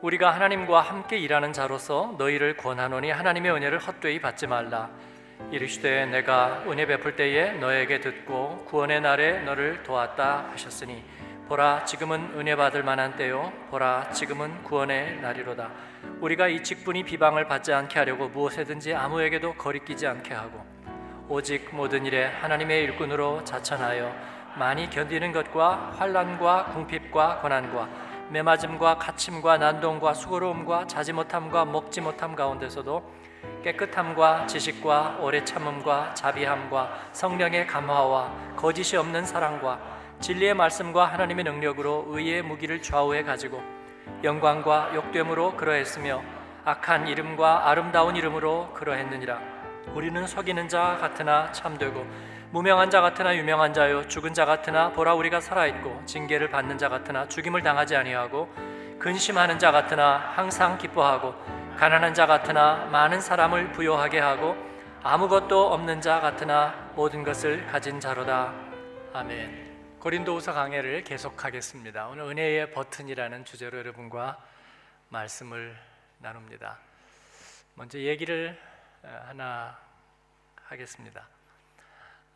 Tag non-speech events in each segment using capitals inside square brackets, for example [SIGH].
우리가 하나님과 함께 일하는 자로서 너희를 권하노니 하나님의 은혜를 헛되이 받지 말라. 이르시되 내가 은혜 베풀 때에 너에게 듣고 구원의 날에 너를 도왔다 하셨으니 보라 지금은 은혜 받을 만한 때요. 보라 지금은 구원의 날이로다. 우리가 이 직분이 비방을 받지 않게 하려고 무엇에든지 아무에게도 거리끼지 않게 하고 오직 모든 일에 하나님의 일꾼으로 자천하여 많이 견디는 것과 환란과 궁핍과 고난과 매맞음과 갇힘과 난동과 수고로움과 자지 못함과 먹지 못함 가운데서도 깨끗함과 지식과 오래 참음과 자비함과 성령의 감화와 거짓이 없는 사랑과 진리의 말씀과 하나님의 능력으로 의의 무기를 좌우해 가지고 영광과 욕됨으로 그러했으며 악한 이름과 아름다운 이름으로 그러했느니라. 우리는 속이는 자 같으나 참되고 무명한 자 같으나 유명한 자요 죽은 자 같으나 보라 우리가 살아 있고 징계를 받는 자 같으나 죽임을 당하지 아니하고 근심하는 자 같으나 항상 기뻐하고 가난한 자 같으나 많은 사람을 부요하게 하고 아무것도 없는 자 같으나 모든 것을 가진 자로다. 아멘. 고린도후서 강해를 계속하겠습니다. 오늘 은혜의 버튼이라는 주제로 여러분과 말씀을 나눕니다. 먼저 얘기를 어, 하나 하겠습니다.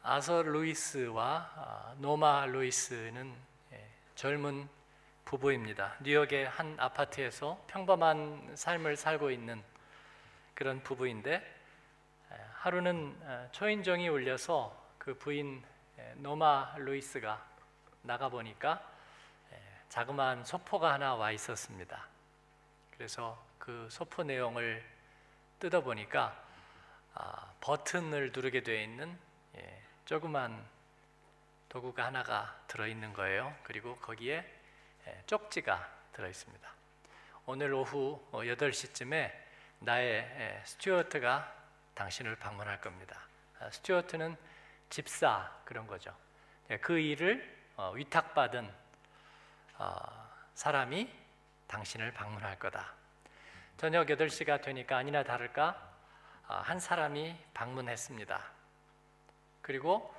아서 루이스와 아, 노마 루이스는 예, 젊은 부부입니다. 뉴욕의 한 아파트에서 평범한 삶을 살고 있는 그런 부부인데 하루는 어, 초인종이 울려서 그 부인 노마 루이스가 나가 보니까 자그마한 소포가 하나 와 있었습니다. 그래서 그 소포 내용을 뜯어 보니까 아, 버튼을 누르게 되어 있는 예, 조그만 도구가 하나가 들어 있는 거예요. 그리고 거기에 예, 쪽지가 들어 있습니다. 오늘 오후 8시쯤에 어, 나의 예, 스튜어트가 당신을 방문할 겁니다. 아, 스튜어트는 집사 그런 거죠. 예, 그 일을 어, 위탁받은 어, 사람이 당신을 방문할 거다. 저녁 8시가 되니까 아니나 다를까 아, 한 사람이 방문했습니다. 그리고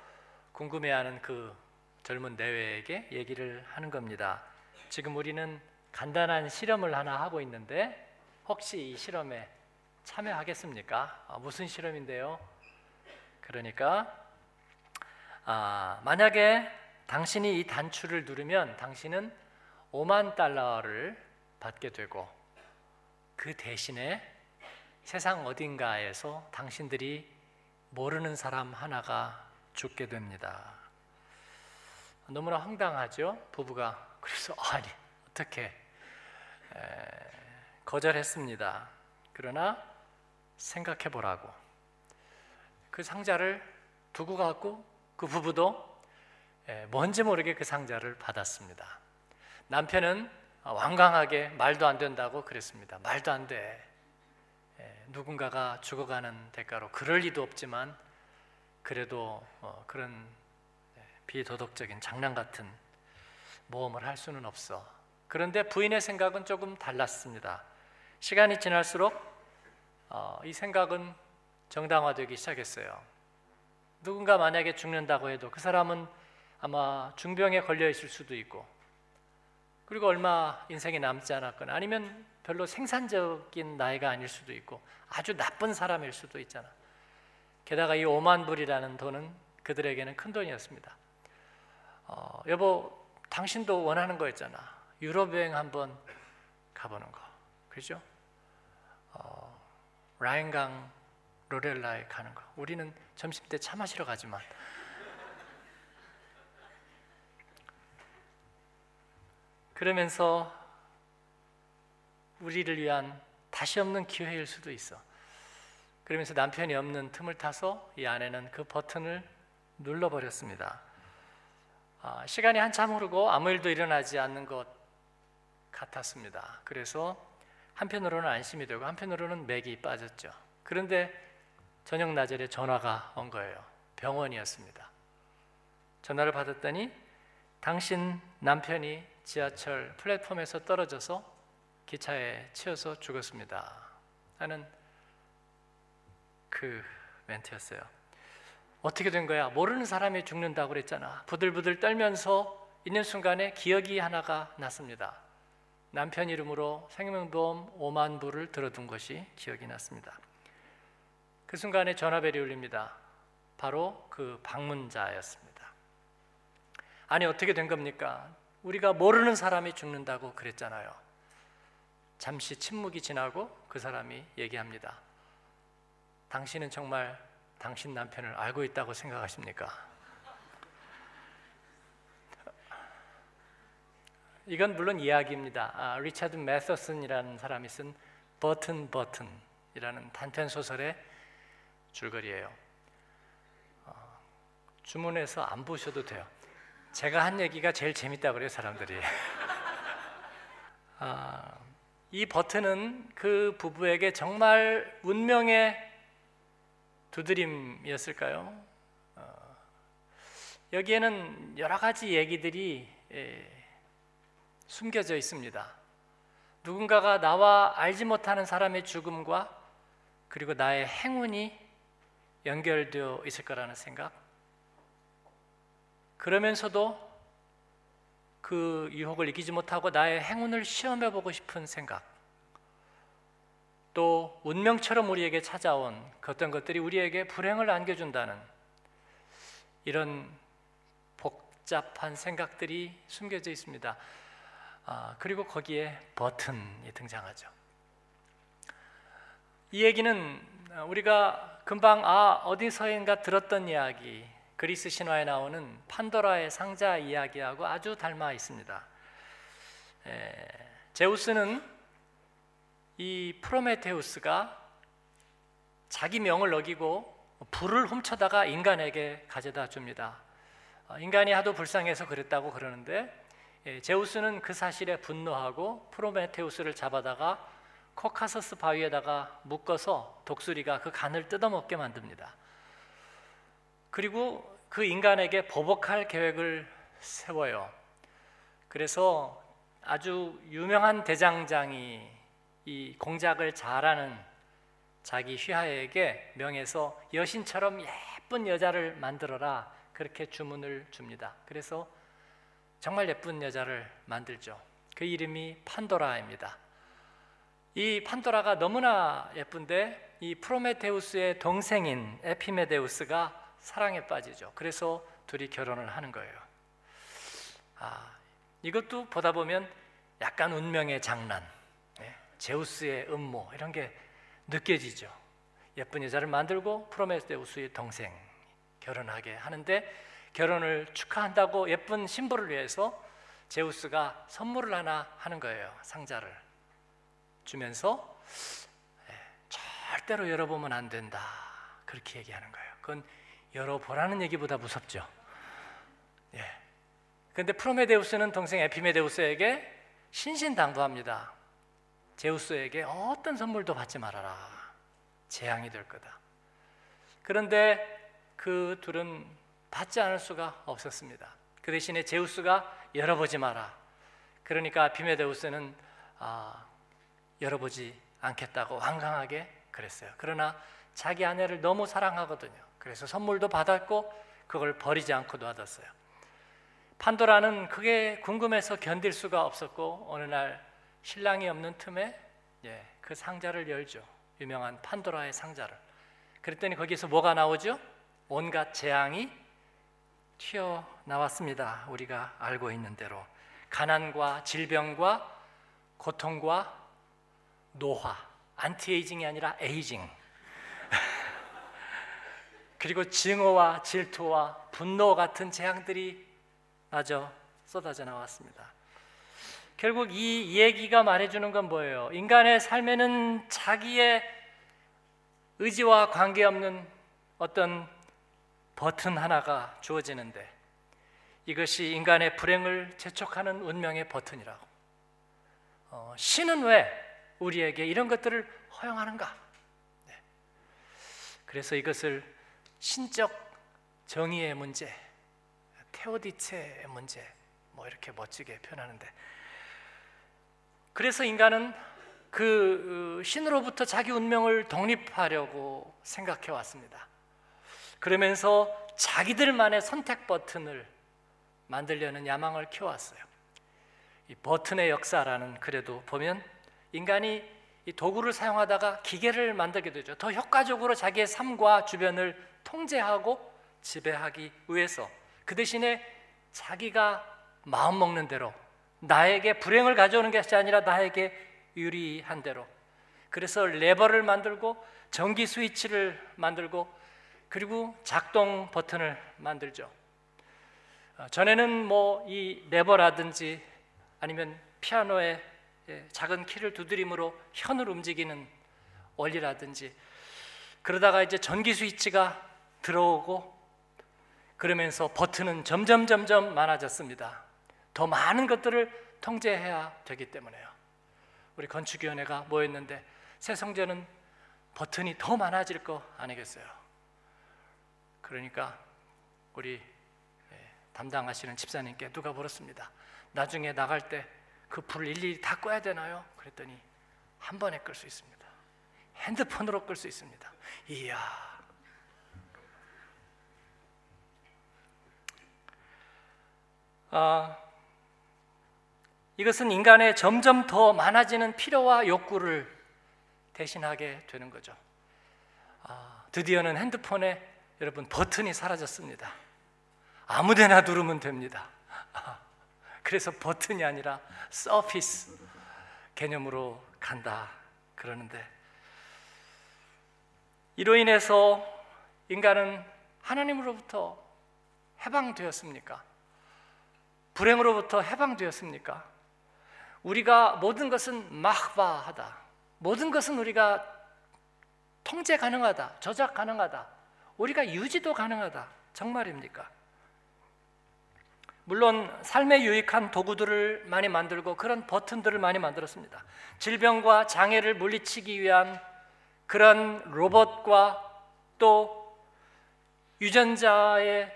궁금해하는 그 젊은 내외에게 얘기를 하는 겁니다. 지금 우리는 간단한 실험을 하나 하고 있는데 혹시 이 실험에 참여하겠습니까? 아, 무슨 실험인데요? 그러니까 아, 만약에 당신이 이 단추를 누르면 당신은 5만 달러를 받게 되고 그 대신에 세상 어딘가에서 당신들이 모르는 사람 하나가 죽게 됩니다. 너무나 황당하죠? 부부가 그래서 [LAUGHS] 아니 어떻게 거절했습니다. 그러나 생각해 보라고 그 상자를 두고 갔고 그 부부도 뭔지 모르게 그 상자를 받았습니다. 남편은 완강하게 말도 안 된다고 그랬습니다. 말도 안 돼. 누군가가 죽어가는 대가로 그럴 리도 없지만 그래도 어, 그런 비도덕적인 장난 같은 모험을 할 수는 없어. 그런데 부인의 생각은 조금 달랐습니다. 시간이 지날수록 어, 이 생각은 정당화되기 시작했어요. 누군가 만약에 죽는다고 해도 그 사람은 아마 중병에 걸려 있을 수도 있고 그리고 얼마 인생이 남지 않았거나 아니면 별로 생산적인 나이가 아닐 수도 있고 아주 나쁜 사람일 수도 있잖아. 게다가 이 5만 불이라는 돈은 그들에게는 큰 돈이었습니다. 어, 여보, 당신도 원하는 거였잖아. 유럽 여행 한번 가보는 거, 그죠? 어, 라인강 로렐라에 가는 거. 우리는 점심 때 차 마시러 가지만 그러면서 우리를 위한 다시 없는 기회일 수도 있어. 그러면서 남편이 없는 틈을 타서 이 아내는 그 버튼을 눌러버렸습니다. 아, 시간이 한참 흐르고 아무 일도 일어나지 않는 것 같았습니다. 그래서 한편으로는 안심이 되고 한편으로는 맥이 빠졌죠. 그런데 저녁 나절에 전화가 온 거예요. 병원이었습니다. 전화를 받았더니 당신 남편이 지하철 플랫폼에서 떨어져서 기차에 치여서 죽었습니다. 하는 그 멘트였어요. 어떻게 된 거야? 모르는 사람이 죽는다고 그랬잖아. 부들부들 떨면서 있는 순간에 기억이 하나가 났습니다. 남편 이름으로 생명보험 5만 불을 들어둔 것이 기억이 났습니다. 그 순간에 전화벨이 울립니다. 바로 그 방문자였습니다. 아니 어떻게 된 겁니까? 우리가 모르는 사람이 죽는다고 그랬잖아요. 잠시 침묵이 지나고 그 사람이 얘기합니다. 당신은 정말 당신 남편을 알고 있다고 생각하십니까? 이건 물론 이야기입니다. 아, 리차드 매서슨이라는 사람이 쓴 버튼 버튼이라는 단편 소설의 줄거리예요. 어, 주문해서 안 보셔도 돼요. 제가 한 얘기가 제일 재밌다 그래요 사람들이. [LAUGHS] 아, 이 버튼은 그 부부에게 정말 운명의 두드림이었을까요? 어, 여기에는 여러 가지 얘기들이 예, 숨겨져 있습니다. 누군가가 나와 알지 못하는 사람의 죽음과 그리고 나의 행운이 연결되어 있을 거라는 생각. 그러면서도 그 유혹을 이기지 못하고 나의 행운을 시험해 보고 싶은 생각. 또 운명처럼 우리에게 찾아온 그 어떤 것들이 우리에게 불행을 안겨준다는 이런 복잡한 생각들이 숨겨져 있습니다. 아, 그리고 거기에 버튼이 등장하죠. 이 얘기는 우리가 금방 아 어디서인가 들었던 이야기 그리스 신화에 나오는 판도라의 상자 이야기하고 아주 닮아 있습니다. 에, 제우스는 이 프로메테우스가 자기 명을 어기고 불을 훔쳐다가 인간에게 가져다 줍니다. 어, 인간이 하도 불쌍해서 그랬다고 그러는데 예, 제우스는 그 사실에 분노하고 프로메테우스를 잡아다가 코카서스 바위에다가 묶어서 독수리가 그 간을 뜯어먹게 만듭니다. 그리고 그 인간에게 보복할 계획을 세워요. 그래서 아주 유명한 대장장이 이 공작을 잘하는 자기 휘하에게 명해서 여신처럼 예쁜 여자를 만들어라 그렇게 주문을 줍니다. 그래서 정말 예쁜 여자를 만들죠. 그 이름이 판도라입니다. 이 판도라가 너무나 예쁜데 이 프로메테우스의 동생인 에피메데우스가 사랑에 빠지죠. 그래서 둘이 결혼을 하는 거예요. 아, 이것도 보다 보면 약간 운명의 장난, 네? 제우스의 음모 이런 게 느껴지죠. 예쁜 여자를 만들고 프로메테우스의 동생 결혼하게 하는데 결혼을 축하한다고 예쁜 신부를 위해서 제우스가 선물을 하나 하는 거예요. 상자를 주면서 예, 절대로 열어보면 안 된다. 그렇게 얘기하는 거예요. 그건 열어보라는 얘기보다 무섭죠. 예. 근데 프로메데우스는 동생 에피메데우스에게 신신당부합니다. 제우스에게 어떤 선물도 받지 말아라. 재앙이 될 거다. 그런데 그 둘은 받지 않을 수가 없었습니다. 그 대신에 제우스가 열어보지 마라. 그러니까 에피메데우스는 아, 열어보지 않겠다고 완강하게 그랬어요. 그러나 자기 아내를 너무 사랑하거든요. 그래서 선물도 받았고 그걸 버리지 않고 놔뒀어요. 판도라는 그게 궁금해서 견딜 수가 없었고 어느 날 신랑이 없는 틈에 예, 그 상자를 열죠. 유명한 판도라의 상자를. 그랬더니 거기서 뭐가 나오죠? 온갖 재앙이 튀어 나왔습니다. 우리가 알고 있는 대로 가난과 질병과 고통과 노화, anti-aging이 아니라 aging. [LAUGHS] 그리고 증오와 질투와 분노 같은 재앙들이 마저 쏟아져 나왔습니다. 결국 이 얘기가 말해주는 건 뭐예요? 인간의 삶에는 자기의 의지와 관계없는 어떤 버튼 하나가 주어지는데 이것이 인간의 불행을 재촉하는 운명의 버튼이라고. 어, 신은 왜 우리에게 이런 것들을 허용하는가? 네. 그래서 이것을 신적 정의의 문제, 테오디체의 문제, 뭐 이렇게 멋지게 표현하는데, 그래서 인간은 그 신으로부터 자기 운명을 독립하려고 생각해 왔습니다. 그러면서 자기들만의 선택 버튼을 만들려는 야망을 키워왔어요. 이 버튼의 역사라는 글에도 보면 인간이 이 도구를 사용하다가 기계를 만들게 되죠. 더 효과적으로 자기의 삶과 주변을 통제하고 지배하기 위해서 그 대신에 자기가 마음 먹는 대로 나에게 불행을 가져오는 것이 아니라 나에게 유리한 대로 그래서 레버를 만들고 전기 스위치를 만들고 그리고 작동 버튼을 만들죠. 어, 전에는 뭐 이 레버라든지 아니면 피아노의 예, 작은 키를 두드림으로 현을 움직이는 원리라든지 그러다가 이제 전기 스위치가 들어오고 그러면서 버튼은 점점 점점 많아졌습니다. 더 많은 것들을 통제해야 되기 때문에요. 우리 건축위원회가 모였는데 새 성전은 버튼이 더 많아질 거 아니겠어요? 그러니까 우리 예, 담당하시는 집사님께 누가 물었습니다. 나중에 나갈 때 그 불을 일일이 다 꺼야 되나요? 그랬더니 한 번에 끌 수 있습니다. 핸드폰으로 끌 수 있습니다. 이야. 아, 이것은 인간의 점점 더 많아지는 필요와 욕구를 대신하게 되는 거죠. 아, 드디어는 핸드폰에 여러분 버튼이 사라졌습니다. 아무데나 누르면 됩니다. 그래서 버튼이 아니라 서피스 개념으로 간다 그러는데 이로 인해서 인간은 하나님으로부터 해방되었습니까? 불행으로부터 해방되었습니까? 우리가 모든 것은 마흐바하다. 모든 것은 우리가 통제 가능하다. 조작 가능하다. 우리가 유지도 가능하다. 정말입니까? 물론 삶에 유익한 도구들을 많이 만들고 그런 버튼들을 많이 만들었습니다. 질병과 장애를 물리치기 위한 그런 로봇과 또 유전자의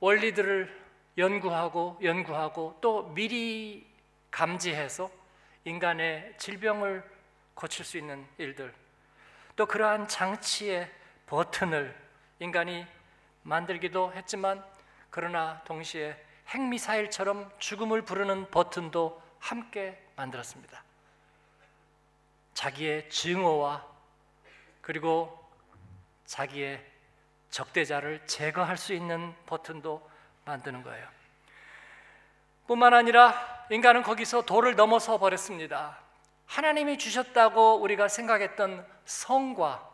원리들을 연구하고 연구하고 또 미리 감지해서 인간의 질병을 고칠 수 있는 일들 또 그러한 장치의 버튼을 인간이 만들기도 했지만 그러나 동시에 핵미사일처럼 죽음을 부르는 버튼도 함께 만들었습니다. 자기의 증오와 그리고 자기의 적대자를 제거할 수 있는 버튼도 만드는 거예요. 뿐만 아니라 인간은 거기서 도를 넘어서 버렸습니다. 하나님이 주셨다고 우리가 생각했던 성과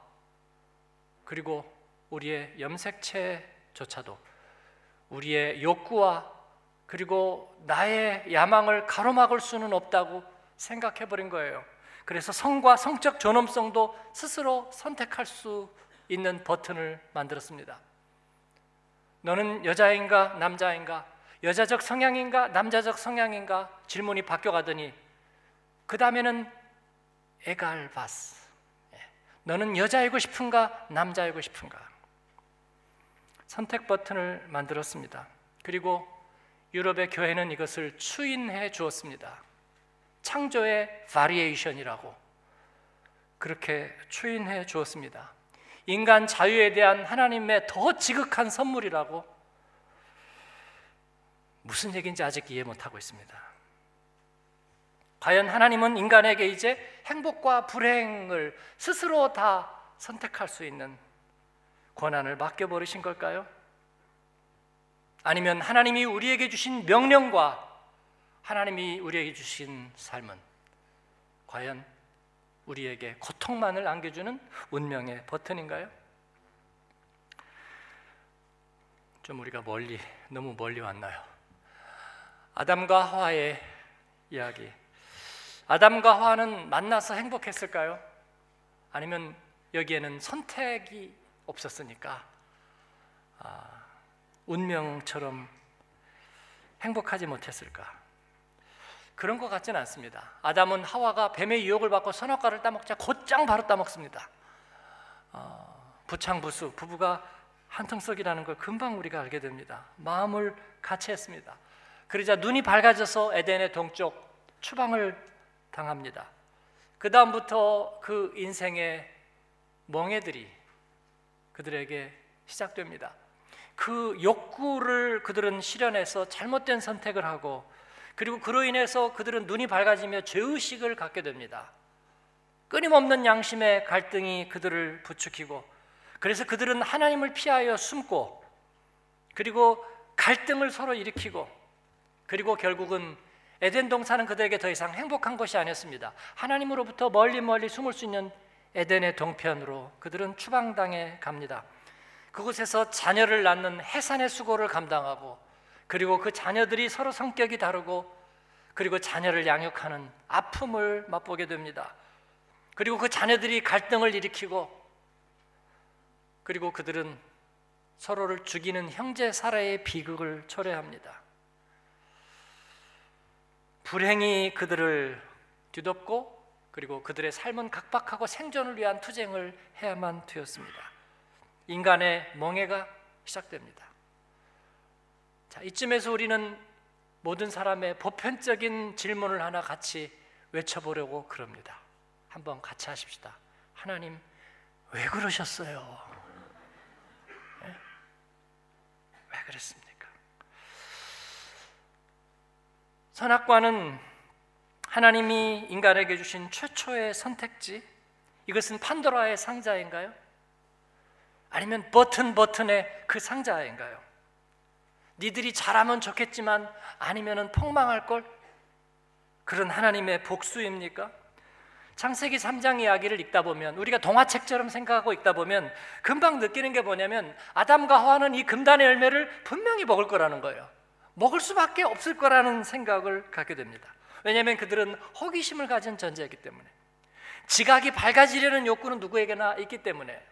그리고 우리의 염색체조차도 우리의 욕구와 그리고 나의 야망을 가로막을 수는 없다고 생각해 버린 거예요. 그래서 성과 성적 존엄성도 스스로 선택할 수 있는 버튼을 만들었습니다. 너는 여자인가 남자인가 여자적 성향인가 남자적 성향인가 질문이 바뀌어 가더니 그 다음에는 에갈바스 예. 너는 여자이고 싶은가 남자이고 싶은가 선택 버튼을 만들었습니다. 그리고 유럽의 교회는 이것을 추인해 주었습니다. 창조의 바리에이션이라고 그렇게 추인해 주었습니다. 인간 자유에 대한 하나님의 더 지극한 선물이라고 무슨 얘기인지 아직 이해 못하고 있습니다. 과연 하나님은 인간에게 이제 행복과 불행을 스스로 다 선택할 수 있는 권한을 맡겨버리신 걸까요? 아니면 하나님이 우리에게 주신 명령과 하나님이 우리에게 주신 삶은 과연 우리에게 고통만을 안겨주는 운명의 버튼인가요? 좀 우리가 멀리 너무 멀리 왔나요? 아담과 하와의 이야기. 아담과 하와는 만나서 행복했을까요? 아니면 여기에는 선택이 없었으니까 아, 운명처럼 행복하지 못했을까? 그런 것 같지는 않습니다. 아담은 하와가 뱀의 유혹을 받고 선악과를 따먹자 곧장 바로 따먹습니다. 어, 부창부수 부부가 한통속이라는 걸 금방 우리가 알게 됩니다. 마음을 같이 했습니다. 그러자 눈이 밝아져서 에덴의 동쪽 추방을 당합니다. 그 다음부터 그 인생의 멍해들이 그들에게 시작됩니다. 그 욕구를 그들은 실현해서 잘못된 선택을 하고 그리고 그로 인해서 그들은 눈이 밝아지며 죄의식을 갖게 됩니다. 끊임없는 양심의 갈등이 그들을 부추기고 그래서 그들은 하나님을 피하여 숨고 그리고 갈등을 서로 일으키고 그리고 결국은 에덴 동산은 그들에게 더 이상 행복한 것이 아니었습니다. 하나님으로부터 멀리 멀리 숨을 수 있는 에덴의 동편으로 그들은 추방당해 갑니다. 그곳에서 자녀를 낳는 해산의 수고를 감당하고 그리고 그 자녀들이 서로 성격이 다르고 그리고 자녀를 양육하는 아픔을 맛보게 됩니다. 그리고 그 자녀들이 갈등을 일으키고 그리고 그들은 서로를 죽이는 형제 살해의 비극을 초래합니다. 불행이 그들을 뒤덮고 그리고 그들의 삶은 각박하고 생존을 위한 투쟁을 해야만 되었습니다. 인간의 멍해가 시작됩니다. 자, 이쯤에서 우리는 모든 사람의 보편적인 질문을 하나 같이 외쳐보려고 그럽니다. 한번 같이 하십시다. 하나님, 왜 그러셨어요? 네? 왜 그랬습니까? 선악과는 하나님이 인간에게 주신 최초의 선택지, 이것은 판도라의 상자인가요? 아니면 버튼 버튼의 그 상자인가요? 니들이 잘하면 좋겠지만 아니면은 폭망할 걸 그런 하나님의 복수입니까? 창세기 3장 이야기를 읽다 보면 우리가 동화책처럼 생각하고 읽다 보면 금방 느끼는 게 뭐냐면 아담과 하와는 이 금단의 열매를 분명히 먹을 거라는 거예요. 먹을 수밖에 없을 거라는 생각을 갖게 됩니다. 왜냐하면 그들은 호기심을 가진 존재이기 때문에 지각이 밝아지려는 욕구는 누구에게나 있기 때문에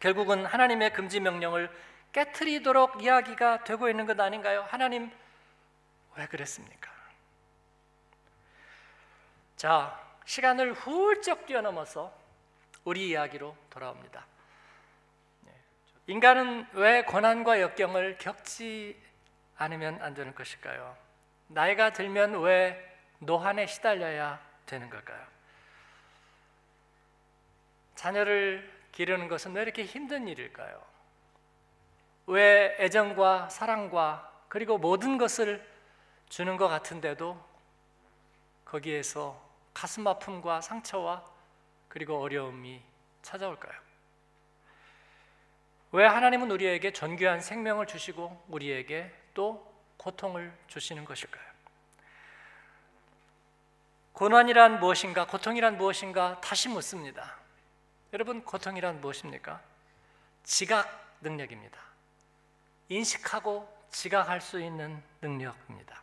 결국은 하나님의 금지 명령을 깨트리도록 이야기가 되고 있는 것 아닌가요? 하나님 왜 그랬습니까? 자, 시간을 훌쩍 뛰어넘어서 우리 이야기로 돌아옵니다. 네, 인간은 왜 고난과 역경을 겪지 않으면 안 되는 것일까요? 나이가 들면 왜 노한에 시달려야 되는 걸까요? 자녀를 기르는 것은 왜 이렇게 힘든 일일까요? 왜 애정과 사랑과 그리고 모든 것을 주는 것 같은데도 거기에서 가슴 아픔과 상처와 그리고 어려움이 찾아올까요? 왜 하나님은 우리에게 존귀한 생명을 주시고 우리에게 또 고통을 주시는 것일까요? 고난이란 무엇인가? 고통이란 무엇인가? 다시 묻습니다. 여러분, 고통이란 무엇입니까? 지각 능력입니다. 인식하고 지각할 수 있는 능력입니다.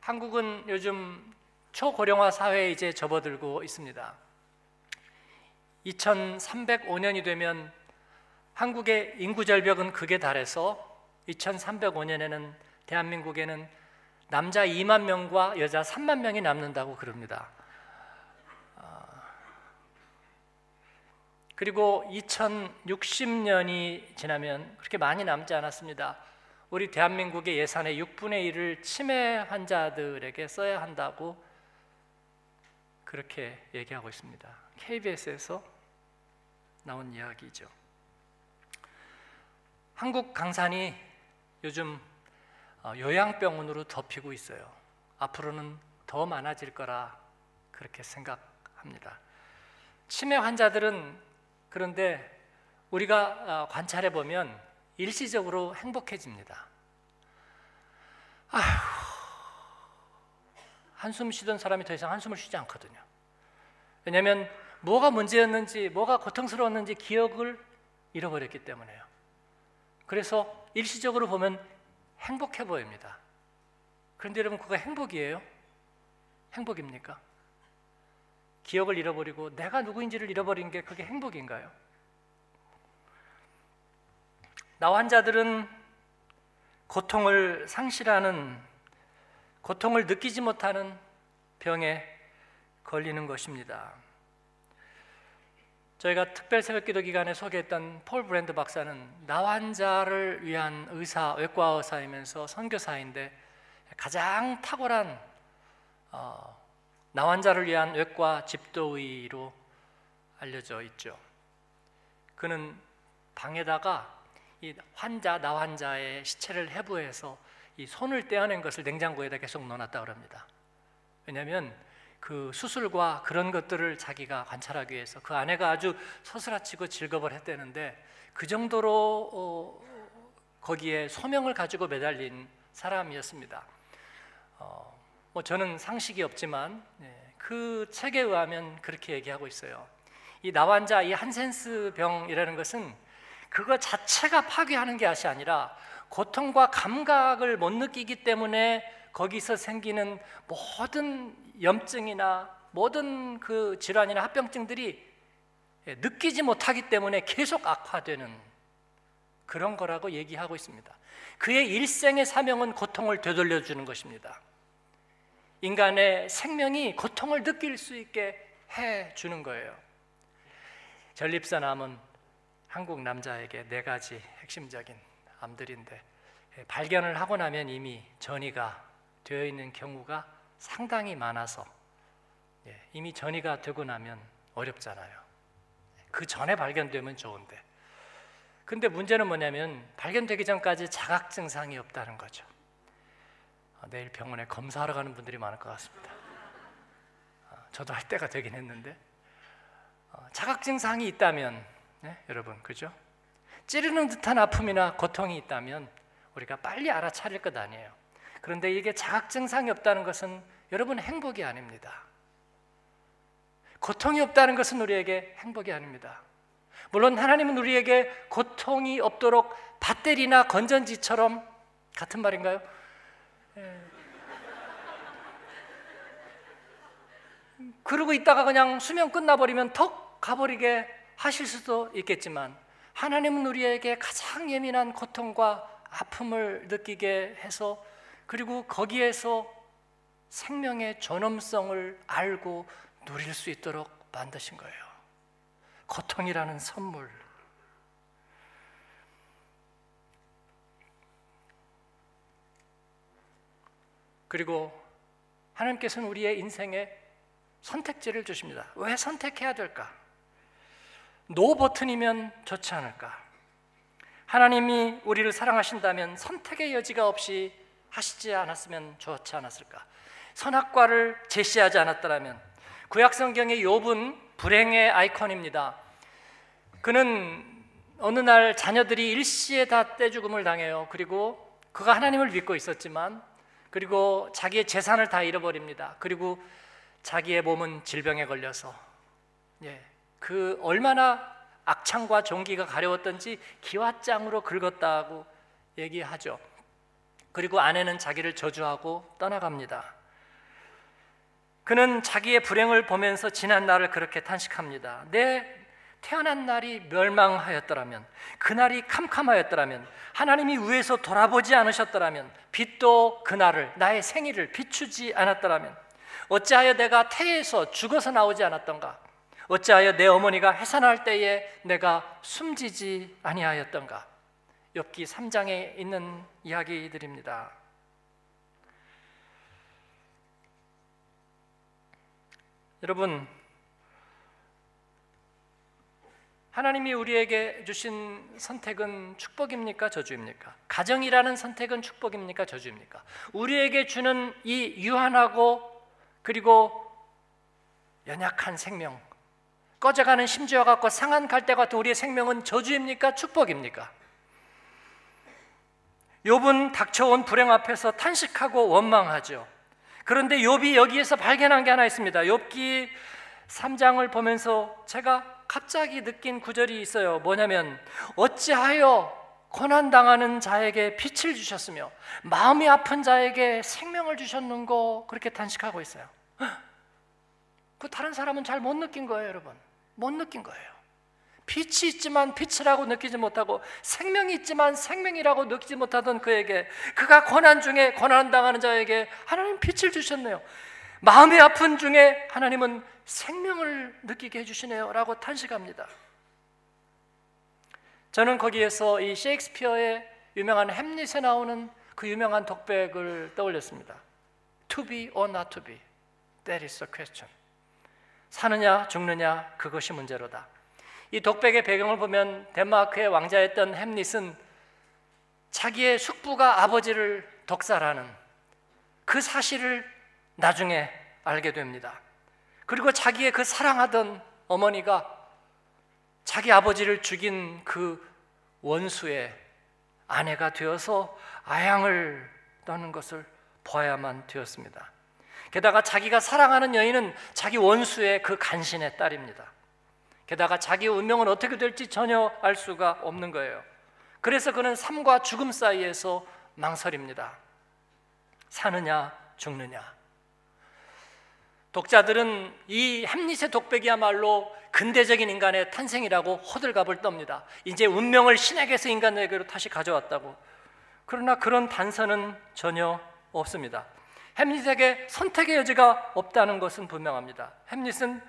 한국은 요즘 초고령화 사회에 이제 접어들고 있습니다. 2305년이 되면 한국의 인구 절벽은 극에 달해서 2305년에는 대한민국에는 남자 2만 명과 여자 3만 명이 남는다고 그럽니다. 아, 그리고 2060년이 지나면 그렇게 많이 남지 않았습니다. 우리 대한민국의 예산의 6분의 1을 치매 환자들에게 써야 한다고 그렇게 얘기하고 있습니다. KBS에서 나온 이야기죠. 한국 강산이 요즘 어, 요양병원으로 덮이고 있어요. 앞으로는 더 많아질 거라 그렇게 생각합니다. 치매 환자들은 그런데 우리가 어, 관찰해 보면 일시적으로 행복해집니다. 아휴, 한숨 쉬던 사람이 더 이상 한숨을 쉬지 않거든요. 왜냐하면 뭐가 문제였는지, 뭐가 고통스러웠는지 기억을 잃어버렸기 때문에요. 그래서 일시적으로 보면 행복해 보입니다. 그런데 여러분 그거 행복이에요? 행복입니까? 기억을 잃어버리고 내가 누구인지를 잃어버린 게 그게 행복인가요? 나 환자들은 고통을 상실하는 고통을 느끼지 못하는 병에 걸리는 것입니다. 저희가 특별 새벽 기도 기간에 소개했던 폴 브랜드 박사는 나 환자를 위한 의사, 외과 의사이면서 선교사인데 가장 탁월한 어, 나 환자를 위한 외과 집도의로 알려져 있죠. 그는 방에다가 이 환자 나 환자의 시체를 해부해서 이 손을 떼어낸 것을 냉장고에다 계속 넣어놨다 그럽니다. 왜냐하면 그 수술과 그런 것들을 자기가 관찰하기 위해서 그 아내가 아주 서스라치고 즐겁을 했대는데 그 정도로 어, 거기에 소명을 가지고 매달린 사람이었습니다. 어, 뭐 저는 상식이 없지만 네, 그 책에 의하면 그렇게 얘기하고 있어요. 이 나환자 이 한센스 병이라는 것은 그거 자체가 파괴하는 것이 아니라 고통과 감각을 못 느끼기 때문에 거기서 생기는 모든 염증이나 모든 그 질환이나 합병증들이 느끼지 못하기 때문에 계속 악화되는 그런 거라고 얘기하고 있습니다. 그의 일생의 사명은 고통을 되돌려 주는 것입니다. 인간의 생명이 고통을 느낄 수 있게 해 주는 거예요. 전립선 암은 한국 남자에게 네 가지 핵심적인 암들인데 발견을 하고 나면 이미 전이가 되어 있는 경우가 상당히 많아서 예, 이미 전이가 되고 나면 어렵잖아요. 그 전에 발견되면 좋은데. 근데 문제는 뭐냐면 발견되기 전까지 자각 증상이 없다는 거죠. 아, 내일 병원에 검사하러 가는 분들이 많을 것 같습니다. 아, 저도 할 때가 되긴 했는데 어, 자각 증상이 있다면 네, 여러분 그죠? 찌르는 듯한 아픔이나 고통이 있다면 우리가 빨리 알아차릴 것 아니에요. 그런데 이게 자각 증상이 없다는 것은 여러분 행복이 아닙니다. 고통이 없다는 것은 우리에게 행복이 아닙니다. 물론 하나님은 우리에게 고통이 없도록 밧데리나 건전지처럼 같은 말인가요? 예. 그러고 있다가 그냥 수명 끝나버리면 턱 가버리게 하실 수도 있겠지만 하나님은 우리에게 가장 예민한 고통과 아픔을 느끼게 해서 그리고 거기에서 생명의 존엄성을 알고 누릴 수 있도록 만드신 거예요. 고통이라는 선물. 그리고 하나님께서는 우리의 인생에 선택지를 주십니다. 왜 선택해야 될까? 노 버튼이면 좋지 않을까? 하나님이 우리를 사랑하신다면 선택의 여지가 없이 하시지 않았으면 좋지 않았을까? 선악과를 제시하지 않았더라면 구약 성경의 욥은 불행의 아이콘입니다. 그는 어느 날 자녀들이 일시에 다 떼죽음을 당해요. 그리고 그가 하나님을 믿고 있었지만 그리고 자기의 재산을 다 잃어버립니다. 그리고 자기의 몸은 질병에 걸려서 예, 그 얼마나 악창과 종기가 가려웠던지 기왓장으로 긁었다고 얘기하죠. 그리고 아내는 자기를 저주하고 떠나갑니다. 그는 자기의 불행을 보면서 지난 날을 그렇게 탄식합니다. 내 태어난 날이 멸망하였더라면, 그날이 캄캄하였더라면, 하나님이 위에서 돌아보지 않으셨더라면, 빛도 그날을, 나의 생일을 비추지 않았더라면, 어찌하여 내가 태에서 죽어서 나오지 않았던가? 어찌하여 내 어머니가 해산할 때에 내가 숨지지 아니하였던가? 엽기 3장에 있는 이야기들입니다. 여러분 하나님이 우리에게 주신 선택은 축복입니까 저주입니까? 가정이라는 선택은 축복입니까 저주입니까? 우리에게 주는 이 유한하고 그리고 연약한 생명 꺼져가는 심지어 갖고 상한 갈대 같은 우리의 생명은 저주입니까 축복입니까? 욥은 닥쳐온 불행 앞에서 탄식하고 원망하죠. 그런데 욥이 여기에서 발견한 게 하나 있습니다. 욥기 3장을 보면서 제가 갑자기 느낀 구절이 있어요. 뭐냐면 어찌하여 고난 당하는 자에게 빛을 주셨으며 마음이 아픈 자에게 생명을 주셨는고 그렇게 탄식하고 있어요. 그 다른 사람은 잘 못 느낀 거예요, 여러분. 못 느낀 거예요. 빛이 있지만 빛이라고 느끼지 못하고 생명이 있지만 생명이라고 느끼지 못하던 그에게 그가 고난 중에 고난 당하는 자에게 하나님 빛을 주셨네요. 마음이 아픈 중에 하나님은 생명을 느끼게 해주시네요라고 탄식합니다. 저는 거기에서 이 셰익스피어의 유명한 햄릿에 나오는 그 유명한 독백을 떠올렸습니다. To be or not to be, that is the question. 사느냐 죽느냐 그것이 문제로다. 이 독백의 배경을 보면 덴마크의 왕자였던 햄릿은 자기의 숙부가 아버지를 독사라는 그 사실을 나중에 알게 됩니다. 그리고 자기의 그 사랑하던 어머니가 자기 아버지를 죽인 그 원수의 아내가 되어서 아양을 떠는 것을 보아야만 되었습니다. 게다가 자기가 사랑하는 여인은 자기 원수의 그 간신의 딸입니다. 게다가 자기 운명은 어떻게 될지 전혀 알 수가 없는 거예요. 그래서 그는 삶과 죽음 사이에서 망설입니다. 사느냐 죽느냐. 독자들은 이 햄릿의 독백이야말로 근대적인 인간의 탄생이라고 호들갑을 떱니다. 이제 운명을 신에게서 인간에게로 다시 가져왔다고. 그러나 그런 단서는 전혀 없습니다. 햄릿에게 선택의 여지가 없다는 것은 분명합니다. 햄릿은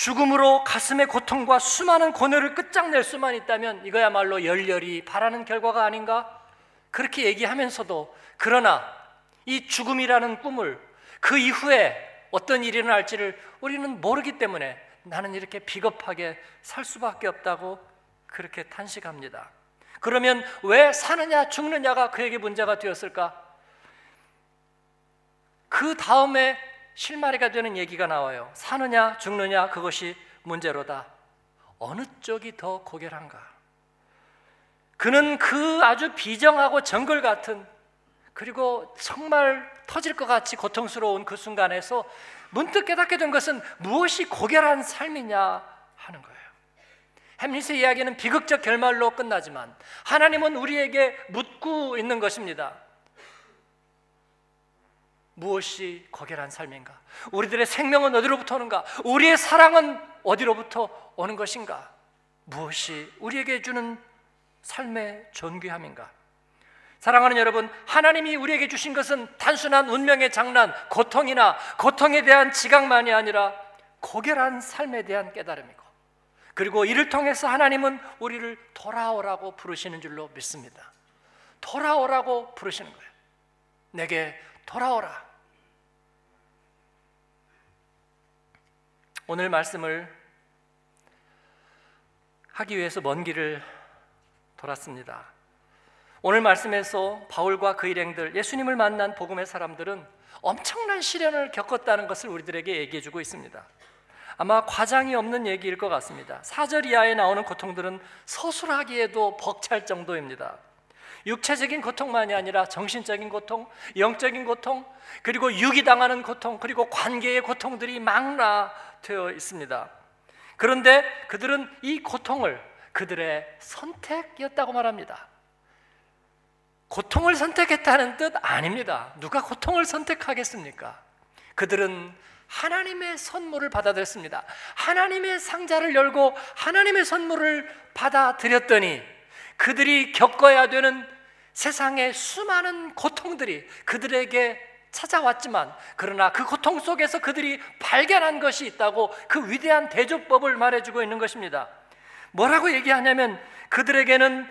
죽음으로 가슴의 고통과 수많은 고뇌를 끝장낼 수만 있다면 이거야말로 열렬히 바라는 결과가 아닌가? 그렇게 얘기하면서도 그러나 이 죽음이라는 꿈을 그 이후에 어떤 일이 일어날지를 우리는 모르기 때문에 나는 이렇게 비겁하게 살 수밖에 없다고 그렇게 탄식합니다. 그러면 왜 사느냐 죽느냐가 그에게 문제가 되었을까? 그 다음에 실마리가 되는 얘기가 나와요. 사느냐 죽느냐 그것이 문제로다. 어느 쪽이 더 고결한가? 그는 그 아주 비정하고 정글 같은 그리고 정말 터질 것 같이 고통스러운 그 순간에서 문득 깨닫게 된 것은 무엇이 고결한 삶이냐 하는 거예요. 햄릿의 이야기는 비극적 결말로 끝나지만 하나님은 우리에게 묻고 있는 것입니다. 무엇이 고결한 삶인가? 우리들의 생명은 어디로부터 오는가? 우리의 사랑은 어디로부터 오는 것인가? 무엇이 우리에게 주는 삶의 존귀함인가? 사랑하는 여러분, 하나님이 우리에게 주신 것은 단순한 운명의 장난, 고통이나 고통에 대한 지각만이 아니라 고결한 삶에 대한 깨달음이고, 그리고 이를 통해서 하나님은 우리를 돌아오라고 부르시는 줄로 믿습니다. 돌아오라고 부르시는 거예요. 내게 돌아오라. 오늘 말씀을 하기 위해서 먼 길을 돌았습니다. 오늘 말씀에서 바울과 그 일행들, 예수님을 만난 복음의 사람들은 엄청난 시련을 겪었다는 것을 우리들에게 얘기해 주고 있습니다. 아마 과장이 없는 얘기일 것 같습니다. 사절 이하에 나오는 고통들은 서술하기에도 벅찰 정도입니다. 육체적인 고통만이 아니라 정신적인 고통, 영적인 고통, 그리고 유기당하는 고통, 그리고 관계의 고통들이 망라되어 있습니다. 그런데 그들은 이 고통을 그들의 선택이었다고 말합니다. 고통을 선택했다는 뜻 아닙니다. 누가 고통을 선택하겠습니까? 그들은 하나님의 선물을 받아들였습니다. 하나님의 상자를 열고 하나님의 선물을 받아들였더니 그들이 겪어야 되는 세상의 수많은 고통들이 그들에게 찾아왔지만 그러나 그 고통 속에서 그들이 발견한 것이 있다고 그 위대한 대조법을 말해주고 있는 것입니다. 뭐라고 얘기하냐면 그들에게는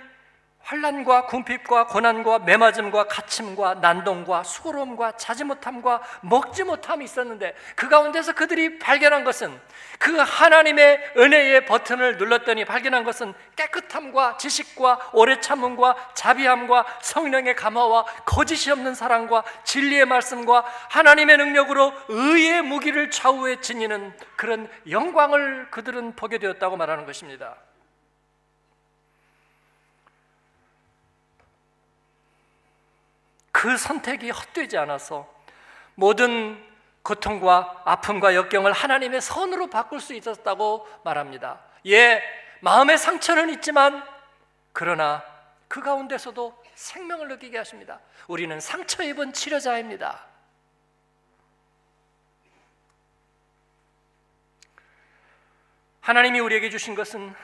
환란과 궁핍과 고난과 매맞음과 갇힘과 난동과 수고로움과 자지 못함과 먹지 못함이 있었는데 그 가운데서 그들이 발견한 것은 그 하나님의 은혜의 버튼을 눌렀더니 발견한 것은 깨끗함과 지식과 오래 참음과 자비함과 성령의 감화와 거짓이 없는 사랑과 진리의 말씀과 하나님의 능력으로 의의 무기를 좌우에 지니는 그런 영광을 그들은 보게 되었다고 말하는 것입니다. 그 선택이 헛되지 않아서 모든 고통과 아픔과 역경을 하나님의 선으로 바꿀 수 있었다고 말합니다. 예, 마음의 상처는 있지만 그러나 그 가운데서도 생명을 느끼게 하십니다. 우리는 상처 입은 치료자입니다. 하나님이 우리에게 주신 것은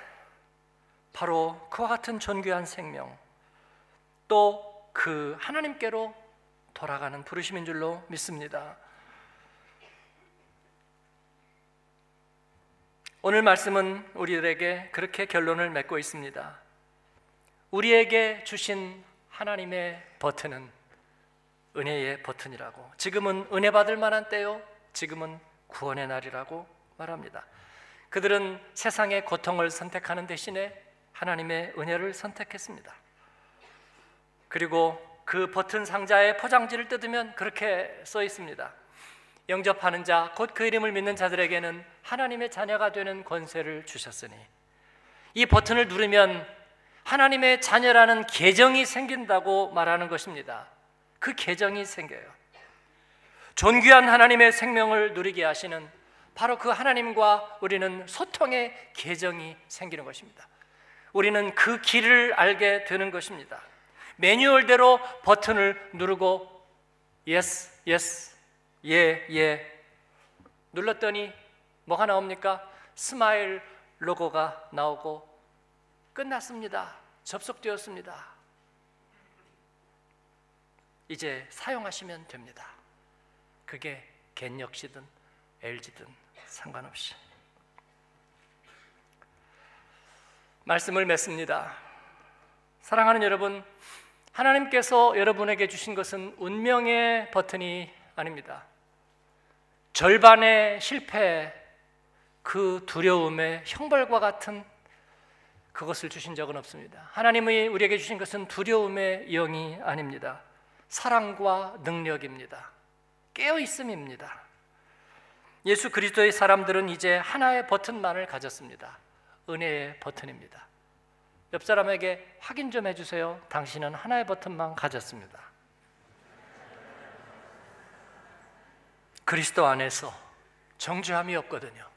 바로 그와 같은 존귀한 생명, 또 그 하나님께로 돌아가는 부르심인 줄로 믿습니다. 오늘 말씀은 우리들에게 그렇게 결론을 맺고 있습니다. 우리에게 주신 하나님의 버튼은 은혜의 버튼이라고. 지금은 은혜 받을 만한 때요. 지금은 구원의 날이라고 말합니다. 그들은 세상의 고통을 선택하는 대신에 하나님의 은혜를 선택했습니다. 그리고 그 버튼 상자의 포장지를 뜯으면 그렇게 써 있습니다. 영접하는 자, 곧 그 이름을 믿는 자들에게는 하나님의 자녀가 되는 권세를 주셨으니 이 버튼을 누르면 하나님의 자녀라는 계정이 생긴다고 말하는 것입니다. 그 계정이 생겨요. 존귀한 하나님의 생명을 누리게 하시는 바로 그 하나님과 우리는 소통의 계정이 생기는 것입니다. 우리는 그 길을 알게 되는 것입니다. 매뉴얼대로 버튼을 누르고 yes, yes, 예, 예 눌렀더니 뭐가 나옵니까? smile 로고가 나오고 끝났습니다. 접속되었습니다. 이제 사용하시면 됩니다. 그게 겐역시든 LG든 상관없이 말씀을 맺습니다. 사랑하는 여러분, 하나님께서 여러분에게 주신 것은 운명의 버튼이 아닙니다. 절반의 실패, 그 두려움의 형벌과 같은 그것을 주신 적은 없습니다. 하나님이 우리에게 주신 것은 두려움의 영이 아닙니다. 사랑과 능력입니다. 깨어 있음입니다. 예수 그리스도의 사람들은 이제 하나의 버튼만을 가졌습니다. 은혜의 버튼입니다. 옆 사람에게 확인 좀 해주세요. 당신은 하나의 버튼만 가졌습니다. 그리스도 안에서 정죄함이 없거든요.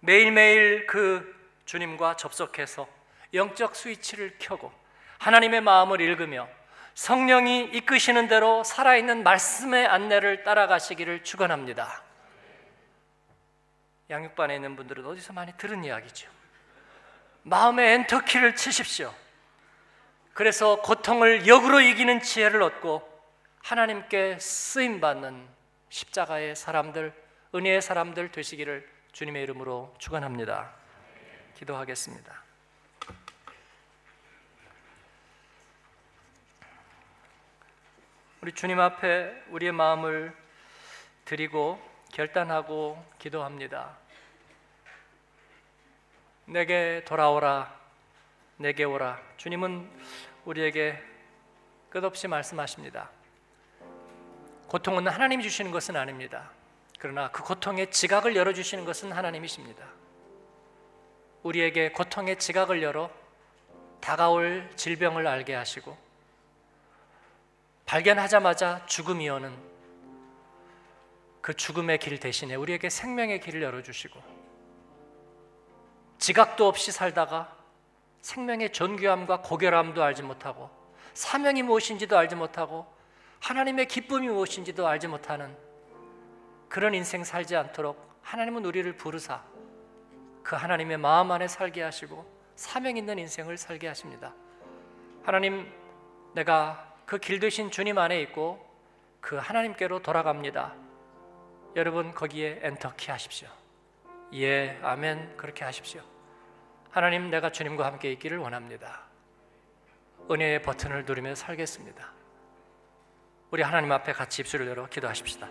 매일매일 그 주님과 접속해서 영적 스위치를 켜고 하나님의 마음을 읽으며 성령이 이끄시는 대로 살아있는 말씀의 안내를 따라가시기를 축원합니다. 양육반에 있는 분들은 어디서 많이 들은 이야기죠. 마음의 엔터키를 치십시오. 그래서 고통을 역으로 이기는 지혜를 얻고 하나님께 쓰임 받는 십자가의 사람들, 은혜의 사람들 되시기를 주님의 이름으로 축원합니다. 기도하겠습니다. 우리 주님 앞에 우리의 마음을 드리고 결단하고 기도합니다. 내게 돌아오라, 내게 오라. 주님은 우리에게 끝없이 말씀하십니다. 고통은 하나님이 주시는 것은 아닙니다. 그러나 그 고통의 지각을 열어 주시는 것은 하나님이십니다. 우리에게 고통의 지각을 열어 다가올 질병을 알게 하시고 발견하자마자 죽음이 오는 그 죽음의 길 대신에 우리에게 생명의 길을 열어 주시고 지각도 없이 살다가 생명의 존귀함과 고결함도 알지 못하고 사명이 무엇인지도 알지 못하고 하나님의 기쁨이 무엇인지도 알지 못하는 그런 인생 살지 않도록 하나님은 우리를 부르사 그 하나님의 마음 안에 살게 하시고 사명 있는 인생을 살게 하십니다. 하나님, 내가 그 길 되신 주님 안에 있고 그 하나님께로 돌아갑니다. 여러분 거기에 엔터키 하십시오. 예, 아멘. 그렇게 하십시오. 하나님, 내가 주님과 함께 있기를 원합니다. 은혜의 버튼을 누리며 살겠습니다. 우리 하나님 앞에 같이 입술을 열어 기도하십시다.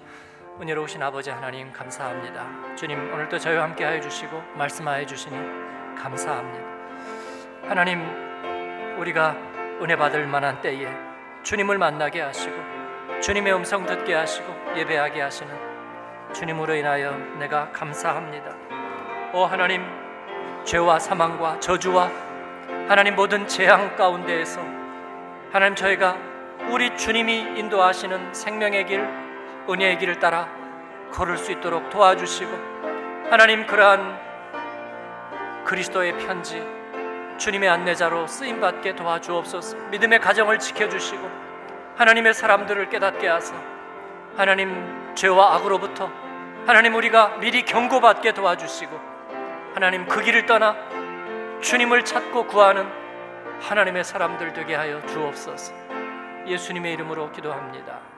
은혜로우신 아버지 하나님 감사합니다. 주님 오늘도 저희와 함께 하여 주시고 말씀하여 주시니 감사합니다. 하나님 우리가 은혜 받을 만한 때에 주님을 만나게 하시고 주님의 음성 듣게 하시고 예배하게 하시는 주님으로 인하여 내가 감사합니다. 오 하나님 죄와 사망과 저주와 하나님 모든 재앙 가운데에서 하나님 저희가 우리 주님이 인도하시는 생명의 길 은혜의 길을 따라 걸을 수 있도록 도와주시고 하나님 그러한 그리스도의 편지 주님의 안내자로 쓰임 받게 도와주옵소서. 믿음의 가정을 지켜 주시고 하나님의 사람들을 깨닫게 하사 하나님 죄와 악으로부터 하나님 우리가 미리 경고받게 도와주시고 하나님 그 길을 떠나 주님을 찾고 구하는 하나님의 사람들 되게 하여 주옵소서. 예수님의 이름으로 기도합니다.